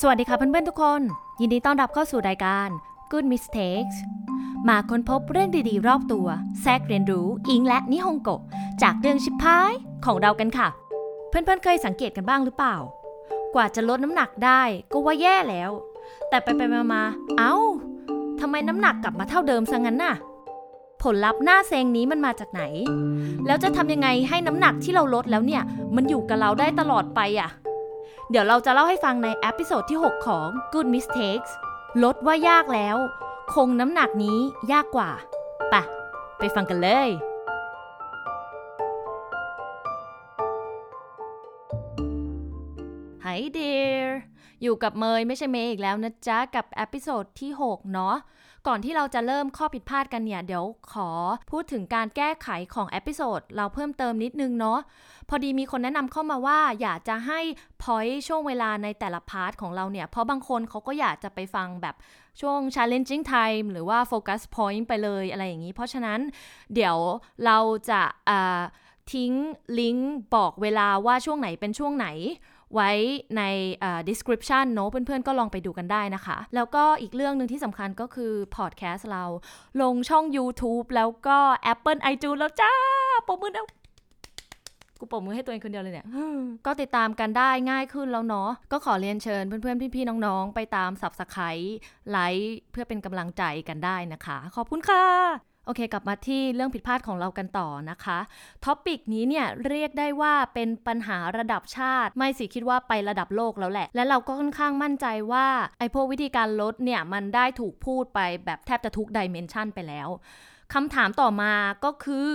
สวัสดีค่ะเพื่อนๆทุกคน ยินดีต้อนรับเข้าสู่รายการ Good Mistakes มาค้นพบเรื่องดีๆ รอบตัวแทรกเรียนรู้อิงและนิฮงโกะจากเรื่องชิพายของเรากันค่ะ เพื่อนๆเคยสังเกตกันบ้างหรือเปล่า กว่าจะลดน้ำหนักได้ก็ว่าแย่แล้ว แต่ไปไปมามาเอ้าทำไมน้ำหนักกลับมาเท่าเดิมซะงั้นน่ะ ผลลัพธ์หน้าเซงนี้มันมาจากไหน แล้วจะทำยังไงให้น้ำหนักที่เราลดแล้วเนี่ย มันอยู่กับเราได้ตลอดไปอะ เดี๋ยวเราจะเล่าให้ฟังใน episode ที่ 6 ของ Good Mistakes ลดว่ายากแล้ว คงน้ำหนักนี้ยากกว่าปะไปฟังกันเลย Hi dear อยู่กับเมยไม่ใช่เมย์อีกแล้วนะจ๊ะ กับ episode ที่ 6 เนาะก่อนที่เราจะเริ่มข้อผิดพลาดกันเนี่ย เดี๋ยวขอพูดถึงการแก้ไขของ episode เราเพิ่มเติมนิดนึงเนาะพอดีมีคนแนะนำเข้ามาว่า อยากจะให้ point ช่วงเวลาในแต่ละ part ของเราเนี่ย เพราะบางคนเขาก็อยากจะไปฟังแบบช่วง challenging time หรือว่า focus point ไปเลยอะไรอย่างนี้ เพราะฉะนั้นเดี๋ยวเราจะทิ้งลิงก์บอกเวลาว่าช่วงไหนเป็นช่วงไหน ไว้ใน description เนอะเพื่อนๆ ก็ลองไปดูกันได้นะคะ แล้วก็อีกเรื่องหนึ่งที่สำคัญก็คือ podcast เราลงช่อง YouTube แล้วก็ Apple iTunes แล้วจ้าปมมือแล้วกูปมมือให้ตัวเองคนเดียวเลยเนี่ย ก็ติดตามกันได้ง่ายขึ้นแล้วเนาะ ก็ขอเรียนเชิญเพื่อนๆ พี่ๆ น้องๆ ไปตาม Subscribe like เพื่อเป็นกำลังใจกันได้นะคะ ขอบคุณค่ะ โอเค กลับมาที่เรื่องผิดพลาดของเรากันต่อนะคะ topic นี้เนี่ยเรียกได้ว่าเป็นปัญหาระดับชาติ ไม่สิคิดว่าไประดับโลกแล้วแหละ และเราก็ค่อนข้างมั่นใจว่าไอ้พวกวิธีการลดเนี่ยมันได้ถูกพูดไปแบบแทบจะทุกดิเมนชันไปแล้วคำถามต่อมาก็คือ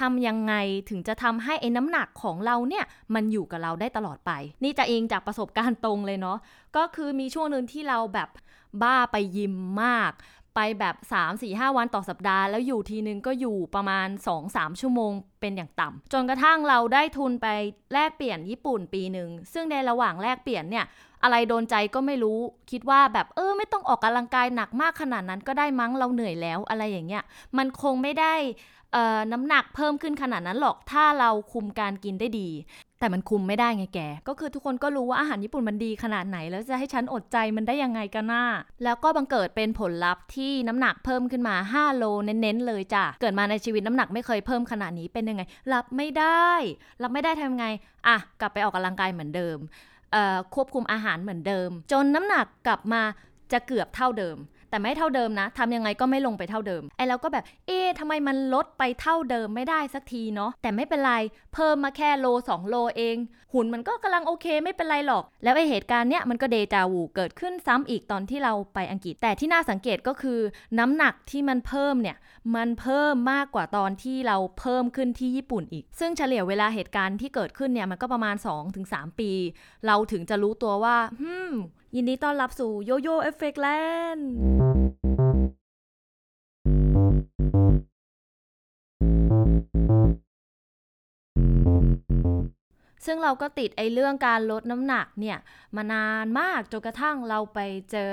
ทำยังไงถึงจะทำให้ไอ้น้ำหนักของเราเนี่ย มันอยู่กับเราได้ตลอดไป นี่จะเองจากประสบการณ์ตรงเลยเนาะก็คือมีช่วงหนึ่งที่เราแบบบ้าไปยิมมาก ไปแบบ 3 4 5 วันต่อสัปดาห์ แล้วอยู่ทีนึงก็อยู่ประมาณ 2-3 ชั่วโมงเป็นอย่างต่ำจนกระทั่งเราได้ทุนไปแลกเปลี่ยนญี่ปุ่นปีหนึ่งซึ่งในระหว่างแลกเปลี่ยนเนี่ยอะไรโดนใจก็ไม่รู้คิดว่าแบบเออไม่ต้องออกกำลังกายหนักมากขนาดนั้นก็ได้มั้งเราเหนื่อยแล้วอะไรอย่างเงี้ยมันคงไม่ได้ น้ำหนักเพิ่มขึ้นขนาดนั้นหรอกถ้าเราคุมการกินได้ดี แต่มันคุมไม่ได้ไงแก ก็คือทุกคนก็รู้ว่าอาหารญี่ปุ่นมันดีขนาดไหน แล้วจะให้ฉันอดใจมันได้ยังไงกันน่าแล้วก็บังเกิดเป็นผลลัพธ์ที่น้ำหนักเพิ่มขึ้นมา 5 โลเน้นๆเลยจ้ะ เกิดมาในชีวิตน้ำหนักไม่เคยเพิ่มขนาดนี้เป็นยังไง รับไม่ได้ รับไม่ได้ทำไง อะ กลับไปออกกำลังกายเหมือนเดิม ควบคุมอาหารเหมือนเดิม จนน้ำหนักกลับมาจะเกือบเท่าเดิม แต่ไม่เท่าเดิมนะทำยังไงก็ไม่ลงไปเท่าเดิม ไอ้เราก็แบบ เอ๊ ทำไมมันลดไปเท่าเดิมไม่ได้สักทีเนาะแต่ไม่เป็นไร เพิ่มมาแค่โล 2 โลเอง หุ่นมันก็กำลังโอเคไม่เป็นไรหรอก แล้วไอเหตุการณ์เนี้ยมันก็เดจาวูเกิดขึ้นซ้ำอีกตอนที่เราไปอังกฤษ แต่ที่น่าสังเกตก็คือน้ำหนักที่มันเพิ่มเนี่ยมันเพิ่มมากกว่าตอนที่เราเพิ่มขึ้นที่ญี่ปุ่นอีก ซึ่งเฉลี่ยเวลาเหตุการณ์ที่เกิดขึ้นเนี่ยมันก็ประมาณ 2-3 ปี เราถึงจะรู้ตัวว่าฮึมยินดีต้อนรับสู่โยโย่เอฟเฟกแลนด์ ซึ่งเราก็ติดไอ้เรื่องการลดน้ำหนักเนี่ย มานานมากจนกระทั่งเราไปเจอ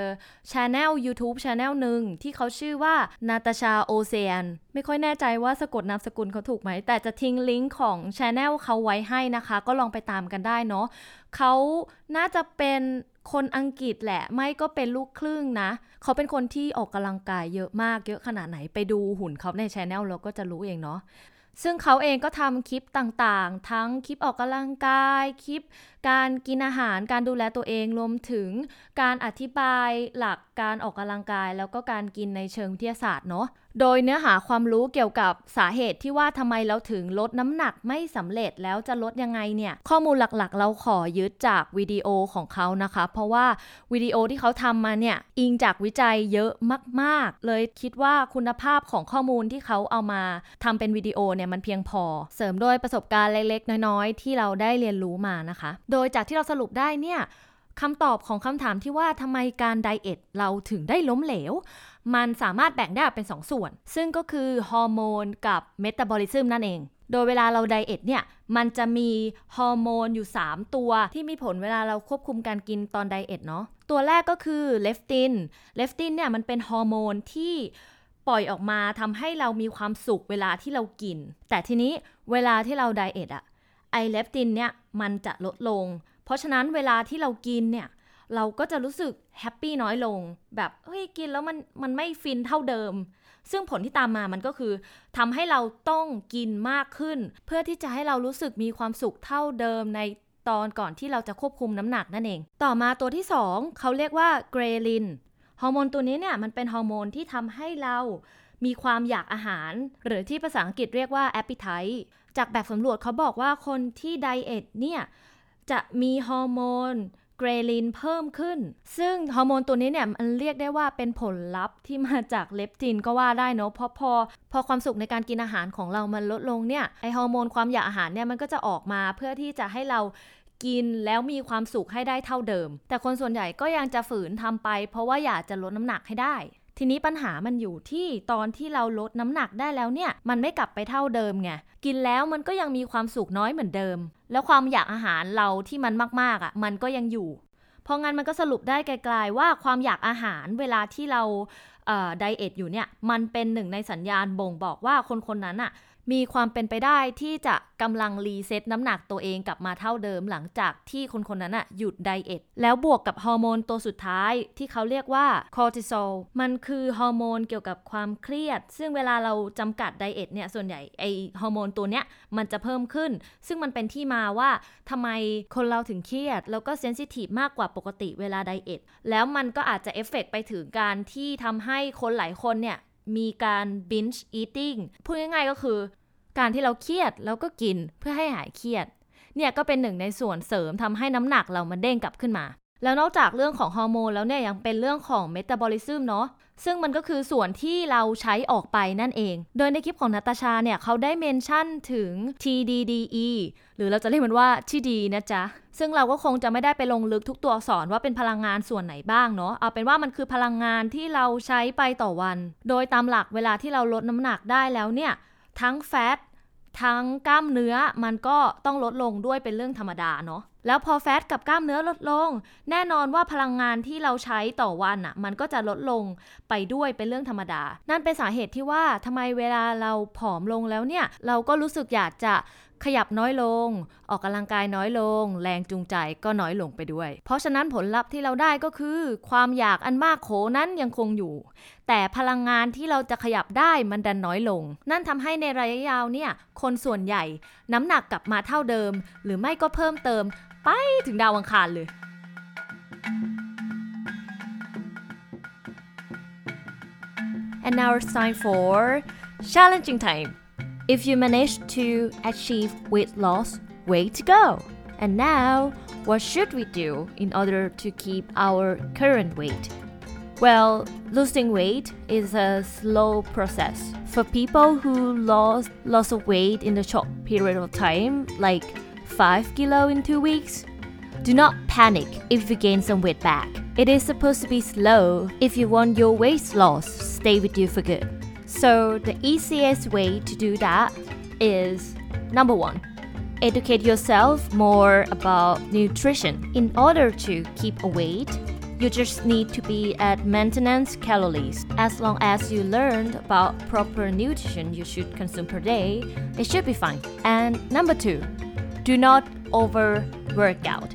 ช anel YouTube Channel หนึ่งที่เขาชื่อว่านาตาชาโอเซียนไม่ค่อยแน่ใจว่าสะกดนามสกุลเขาถูกไหม แต่จะทิ้งลิงก์ของช anel เขาไว้ให้นะคะ ก็ลองไปตามกันได้เนาะเขาน่าจะเป็นคนอังกฤษแหละ ไม่ก็เป็นลูกครึ่งนะ เขาเป็นคนที่ออกกำลังกายเยอะมากเยอะขนาดไหนไปดูหุ่นเขาในช anel เราก็จะรู้เองเนาะ ซึ่งเขาเองก็ทำคลิปต่างๆ ทั้งคลิปออกกำลังกาย คลิปการกินอาหารการดูแลตัวเองรวมถึงการอธิบายหลักการออกกำลังกาย แล้วก็การกินในเชิงวิทยาศาสตร์เนาะโดยเนื้อหาความรู้เกี่ยวกับสาเหตุที่ว่าทำไมเราถึงลดน้ำหนักไม่สำเร็จแล้วจะลดยังไงเนี่ย ข้อมูลหลักๆ เราขอยึดจากวิดีโอของเขานะคะ เพราะว่าวิดีโอที่เขาทำมาเนี่ย อิงจากวิจัยเยอะมากๆ เลยคิดว่าคุณภาพของข้อมูลที่เขาเอามาทำเป็นวิดีโอเนี่ยมันเพียงพอ เสริมด้วยประสบการณ์เล็กๆ น้อยๆ ที่เราได้เรียนรู้มานะคะโดยจากที่เราสรุปได้เนี่ยคำตอบของคำถามที่ว่าทำไมการ diet เราถึงได้ล้มเหลว มันสามารถแบ่งได้เป็น 2 ส่วน ซึ่งก็คือฮอร์โมนกับ metabolism นั่นเอง โดยเวลาเรา diet เนี่ย มันจะมีฮอร์โมนอยู่ 3 ตัวที่มีผลเวลาเราควบคุมการกินตอน diet เนาะ ตัวแรกก็คือ leptin leptin เนี่ยมันเป็นฮอร์โมนที่ปล่อยออกมาทำให้เรามีความสุขเวลาที่เรากิน แต่ทีนี้เวลาที่เรา diet อะ ไอเลฟตินเนี่ยมันจะลดลง เพราะฉะนั้นเวลาที่เรากินเนี่ยเราก็จะรู้สึก happy น้อยลง แบบเฮ้ยกินแล้วมันมันไม่ฟินเท่าเดิม ซึ่งผลที่ตามมามันก็คือทำให้เราต้องกินมากขึ้น เพื่อที่จะให้เรารู้สึกมีความสุขเท่าเดิมในตอนก่อนที่เราจะควบคุมน้ำหนักนั่นเอง ต่อมาตัวที่ 2 เขาเรียกว่า ghrelin ฮอร์โมนตัวนี้เนี่ยมันเป็นฮอร์โมนที่ทำให้เรา มีความอยากอาหาร หรือที่ภาษาอังกฤษเรียกว่า appetite จากแบบสำรวจเขาบอกว่าคนที่ diet เนี่ยจะมีฮอร์โมน ghrelin เพิ่มขึ้น ซึ่งฮอร์โมนตัวนี้เนี่ยมันเรียกได้ว่าเป็นผลลัพธ์ที่มาจากเลปตินก็ว่าได้เนาะเพราะพอ พอความสุขในการกินอาหารของเรามันลดลงเนี่ยไอฮอร์โมนความอยากอาหารเนี่ยมันก็จะออกมาเพื่อที่จะให้เรากินแล้วมีความสุขให้ได้เท่าเดิม แต่คนส่วนใหญ่ก็ยังจะฝืนทำไป เพราะว่าอยากจะลดน้ำหนักให้ได้ ทีนี้ปัญหามันอยู่ที่ตอนที่เราลดน้ำหนักได้แล้วเนี่ย มันไม่กลับไปเท่าเดิมไง กินแล้วมันก็ยังมีความสุขน้อยเหมือนเดิม แล้วความอยากอาหารเราที่มันมากๆอะ่ะ มันก็ยังอยู่พราะงั้นมันก็สรุปได้ไกลๆว่าความอยากอาหารเวลาที่เราไดเอทอยู่เนี่ย มันเป็นหนึ่งในสัญญาณบ่งบอกว่าคนคนนั้นอะ มีความเป็นไปได้ที่จะกำลังรีเซ็ตน้ำหนักตัวเองกลับมาเท่าเดิมหลังจากที่คนคนนั้นอะหยุด diet แล้วบวกกับฮอร์โมนตัวสุดท้ายที่เขาเรียกว่าคอร์ติซอลมันคือฮอร์โมนเกี่ยวกับความเครียด ซึ่งเวลาเราจำกัด diet เนี่ยส่วนใหญ่ไอฮอร์โมนตัวเนี้ยมันจะเพิ่มขึ้น ซึ่งมันเป็นที่มาว่าทำไมคนเราถึงเครียด แล้วก็ sensitive มากกว่าปกติเวลา diet แล้วมันก็อาจจะเอฟเฟกไปถึงการที่ทำให้คนหลายคนเนี่ยมีการ binge eating พูดง่ายๆก็คือ การที่เราเครียดแล้วก็กินเพื่อให้หายเครียด เนี่ยก็เป็นหนึ่งในส่วนเสริมทำให้น้ำหนักเรามันเด้งกลับขึ้นมา แล้วนอกจากเรื่องของฮอร์โมนแล้วเนี่ยยังเป็นเรื่องของเมตาบอลิซึมเนาะซึ่งมันก็คือส่วนที่เราใช้ออกไปนั่นเอง โดยในคลิปของนาตาชาเนี่ยเขาได้เมนชั่นถึง TDDE หรือเราจะเรียกมันว่าที่ดีนะจ๊ะ ซึ่งเราก็คงจะไม่ได้ไปลงลึกทุกตัวอักษรว่าเป็นพลังงานส่วนไหนบ้างเนาะ เอาเป็นว่ามันคือพลังงานที่เราใช้ไปต่อวัน โดยตามหลักเวลาที่เราลดน้ำหนักได้แล้วเนี่ย ทั้งแฟต ทั้งกล้ามเนื้อมันก็ต้องลดลงด้วยเป็นเรื่องธรรมดาเนาะ แล้วพอแฟตกับกล้ามเนื้อลดลง แน่นอนว่าพลังงานที่เราใช้ต่อวันอะ่ะ มันก็จะลดลงไปด้วยเป็นเรื่องธรรมดา นั่นเป็นสาเหตุที่ว่าทำไมเวลาเราผอมลงแล้วเนี่ย เราก็รู้สึกอยากจะขยับน้อยลง ออกกำลังกายน้อยลง แรงจูงใจก็น้อยลงไปด้วย เพราะฉะนั้นผลลัพธ์ที่เราได้ก็คือ ความอยากอันมากโขนั้นยังคงอยู่ แต่พลังงานที่เราจะขยับได้มันดันน้อยลง นั่นทำให้ในระยะยาวเนี่ย คนส่วนใหญ่ น้ำหนักกลับมาเท่าเดิม หรือไม่ก็เพิ่มเติม ไปถึงดาวอังคารเลย And now it's time for challenging time. If you manage to achieve weight loss, way to go! And now, what should we do in order to keep our current weight? Well, losing weight is a slow process. For people who lost loss of weight in a short period of time, like 5 kilo in 2 weeks, do not panic if you gain some weight back. It is supposed to be slow if you want your weight loss stay with you for good. So, the easiest way to do that is number one, educate yourself more about nutrition. In order to keep a weight, you just need to be at maintenance calories. As long as you learned about proper nutrition you should consume per day, it should be fine. And number two, do not over work out.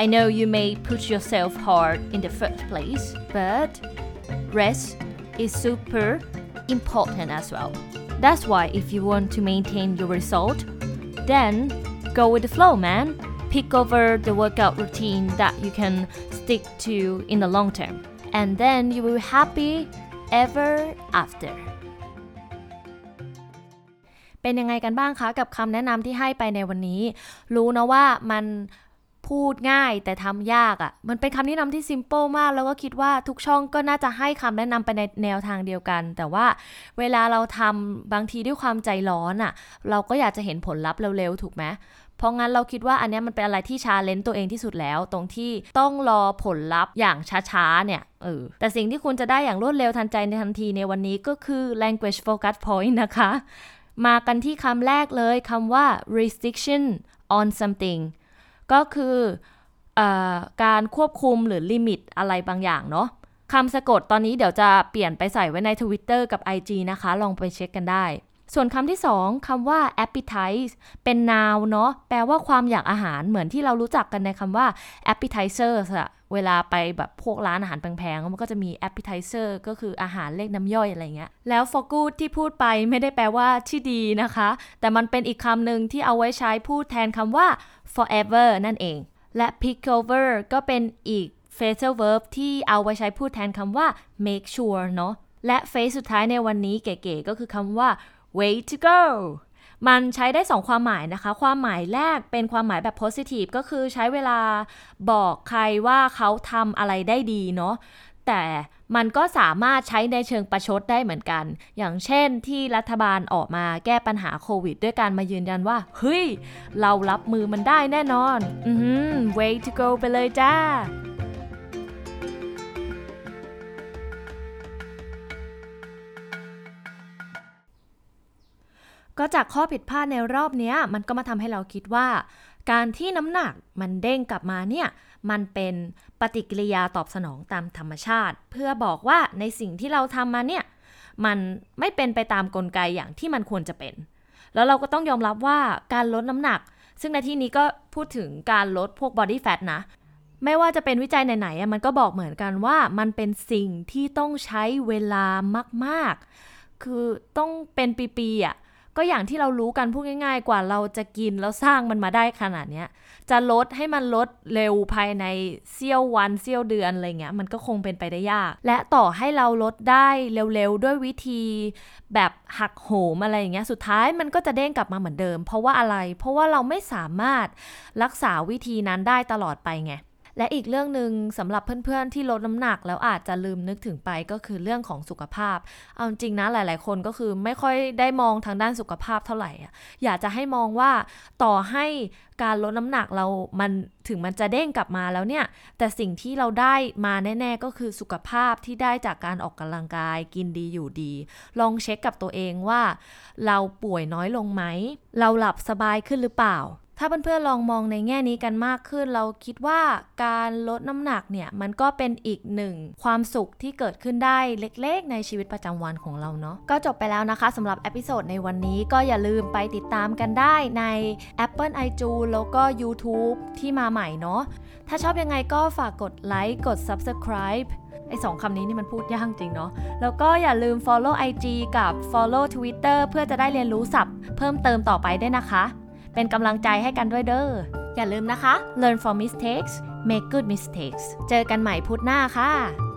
I know you may push yourself hard in the first place, but rest is super important as well. That's why if you want to maintain your result, then go with the flow, man. Pick over the workout routine that you can stick to in the long term, and then you will be happy ever after. เป็นยังไงกันบ้างคะ กับคำแนะนำที่ให้ไปในวันนี้ รู้นะว่ามันพูดง่ายแต่ทำยากอะ่ะ มันเป็นคำแนะนำที่ซิมเปิลมาก แล้วก็คิดว่าทุกช่องก็น่าจะให้คำแนะนำไปในแนวทางเดียวกัน แต่ว่าเวลาเราทำบางทีด้วยความใจร้อนอะ่ะ เราก็อยากจะเห็นผลลัพธ์เร็วๆ ถูกไหม เพราะงั้นเราคิดว่าอันนี้มันเป็นอะไรที่ challenge ตัวเองที่สุดแล้ว ตรงที่ต้องรอผลลัพธ์อย่างช้าๆเนี่ยเออแต่สิ่งที่คุณจะได้อย่างรวดเร็วทันใจในทันทีในวันนี้ก็คือ language focus point นะคะ มากันที่คำแรกเลยคำว่า restriction on something ก็คืออการควบคุมหรือ limit อะไรบางอย่างเนาะคำสะกดตอนนี้เดี๋ยวจะเปลี่ยนไปใส่ไว้ใน Twitter กับ IG นะคะ ลองไปเช็คกันได้ ส่วนคำที่สองคำว่า appetize เป็น noun เนาะแปลว่าความอยากอาหารเหมือนที่เรารู้จักกันในคำว่า appetizer อะเวลาไปแบบพวกร้านอาหารแพงๆ มันก็จะมี appetizer ก็คืออาหารเลขน้ำย่อยอะไรเงี้ย แล้ว for good ที่พูดไปไม่ได้แปลว่าที่ดีนะคะ แต่มันเป็นอีกคำหนึ่งที่เอาไว้ใช้พูดแทนคำว่า forever นั่นเอง และ pick over ก็เป็นอีก phrasal verb ที่เอาไว้ใช้พูดแทนคำว่า make sure เนาะ และ phrase สุดท้ายในวันนี้เก๋ๆ ก็คือคำว่า way to go มันใช้ได้สองความหมายนะคะ ความหมายแรกเป็นความหมายแบบ positive ก็คือใช้เวลาบอกใครว่าเขาทำอะไรได้ดีเนาะแต่มันก็สามารถใช้ในเชิงประชดได้เหมือนกัน อย่างเช่นที่รัฐบาลออกมาแก้ปัญหาโควิด ด้วยการมายืนยันว่า เฮ้ย เรารับมือมันได้แน่นอน อืม way to go ไปเลยจ้า ก็จากข้อผิดพลาดในรอบนี้มันก็มาทำให้เราคิดว่า การที่น้ำหนักมันเด้งกลับมาเนี่ยมันเป็นปฏิกิริยาตอบสนองตามธรรมชาติ เพื่อบอกว่าในสิ่งที่เราทำมาเนี่ยมันไม่เป็นไปตามกลไกอย่างที่มันควรจะเป็น แล้วเราก็ต้องยอมรับว่าการลดน้ำหนัก ซึ่งในที่นี้ก็พูดถึงการลดพวก body fat นะไม่ว่าจะเป็นวิจัยไหนๆมันก็บอกเหมือนกันว่ามันเป็นสิ่งที่ต้องใช้เวลามาก ๆ คือต้องเป็นปีๆอะ ก็อย่างที่เรารู้กันพูดง่าย ๆ กว่าเราจะกินแล้วสร้างมันมาได้ขนาดเนี้ย จะลดให้มันลดเร็วภายในเสี้ยววันเสี้ยวเดือนอะไรเงี้ยมันก็คงเป็นไปได้ยาก และต่อให้เราลดได้เร็วๆด้วยวิธี แบบหักโหมอะไรอย่างเงี้ยสุดท้ายมันก็จะเด้งกลับมาเหมือนเดิม เพราะว่าอะไร เพราะว่าเราไม่สามารถรักษาวิธีนั้นได้ตลอดไปไง และอีกเรื่องหนึ่งสำหรับเพื่อนๆที่ลดน้ำหนักแล้วอาจจะลืมนึกถึงไปก็คือเรื่องของสุขภาพ เอาจริงนะหลาย ๆ คนก็คือไม่ค่อยได้มองทางด้านสุขภาพเท่าไหร่ อยากจะให้มองว่าต่อให้การลดน้ำหนักเรามันถึงมันจะเด้งกลับมาแล้วเนี่ย แต่สิ่งที่เราได้มาแน่ ๆ ก็คือสุขภาพที่ได้จากการออกกำลังกายกินดีอยู่ดี ลองเช็คกับตัวเองว่า เราป่วยน้อยลงไหม เราหลับสบายขึ้นหรือเปล่า ถ้าเพื่อนๆลองมองในแง่นี้กันมากขึ้น เราคิดว่าการลดน้ำหนักเนี่ย มันก็เป็นอีกหนึ่งความสุขที่เกิดขึ้นได้เล็กๆ ในชีวิตประจำวันของเราเนาะก็จบไปแล้วนะคะสำหรับ episode ในวันนี้ก็อย่าลืมไปติดตามกันได้ใน Apple iTunes แล้วก็ YouTube ที่มาใหม่เนาะถ้าชอบยังไงก็ฝากกดไลค์กด Subscribe ไอ้สองคำนี้นี่มันพูดยากจริงเนาะ แล้วก็อย่าลืม follow IG กับ follow Twitter เพื่อจะได้เรียนรู้ศัพท์เพิ่มเติมต่อไปด้วยนะคะ เป็นกำลังใจให้กันด้วยเด้อ อย่าลืมนะคะ learn from mistakes make good mistakes เจอกันใหม่พุธหน้าค่ะ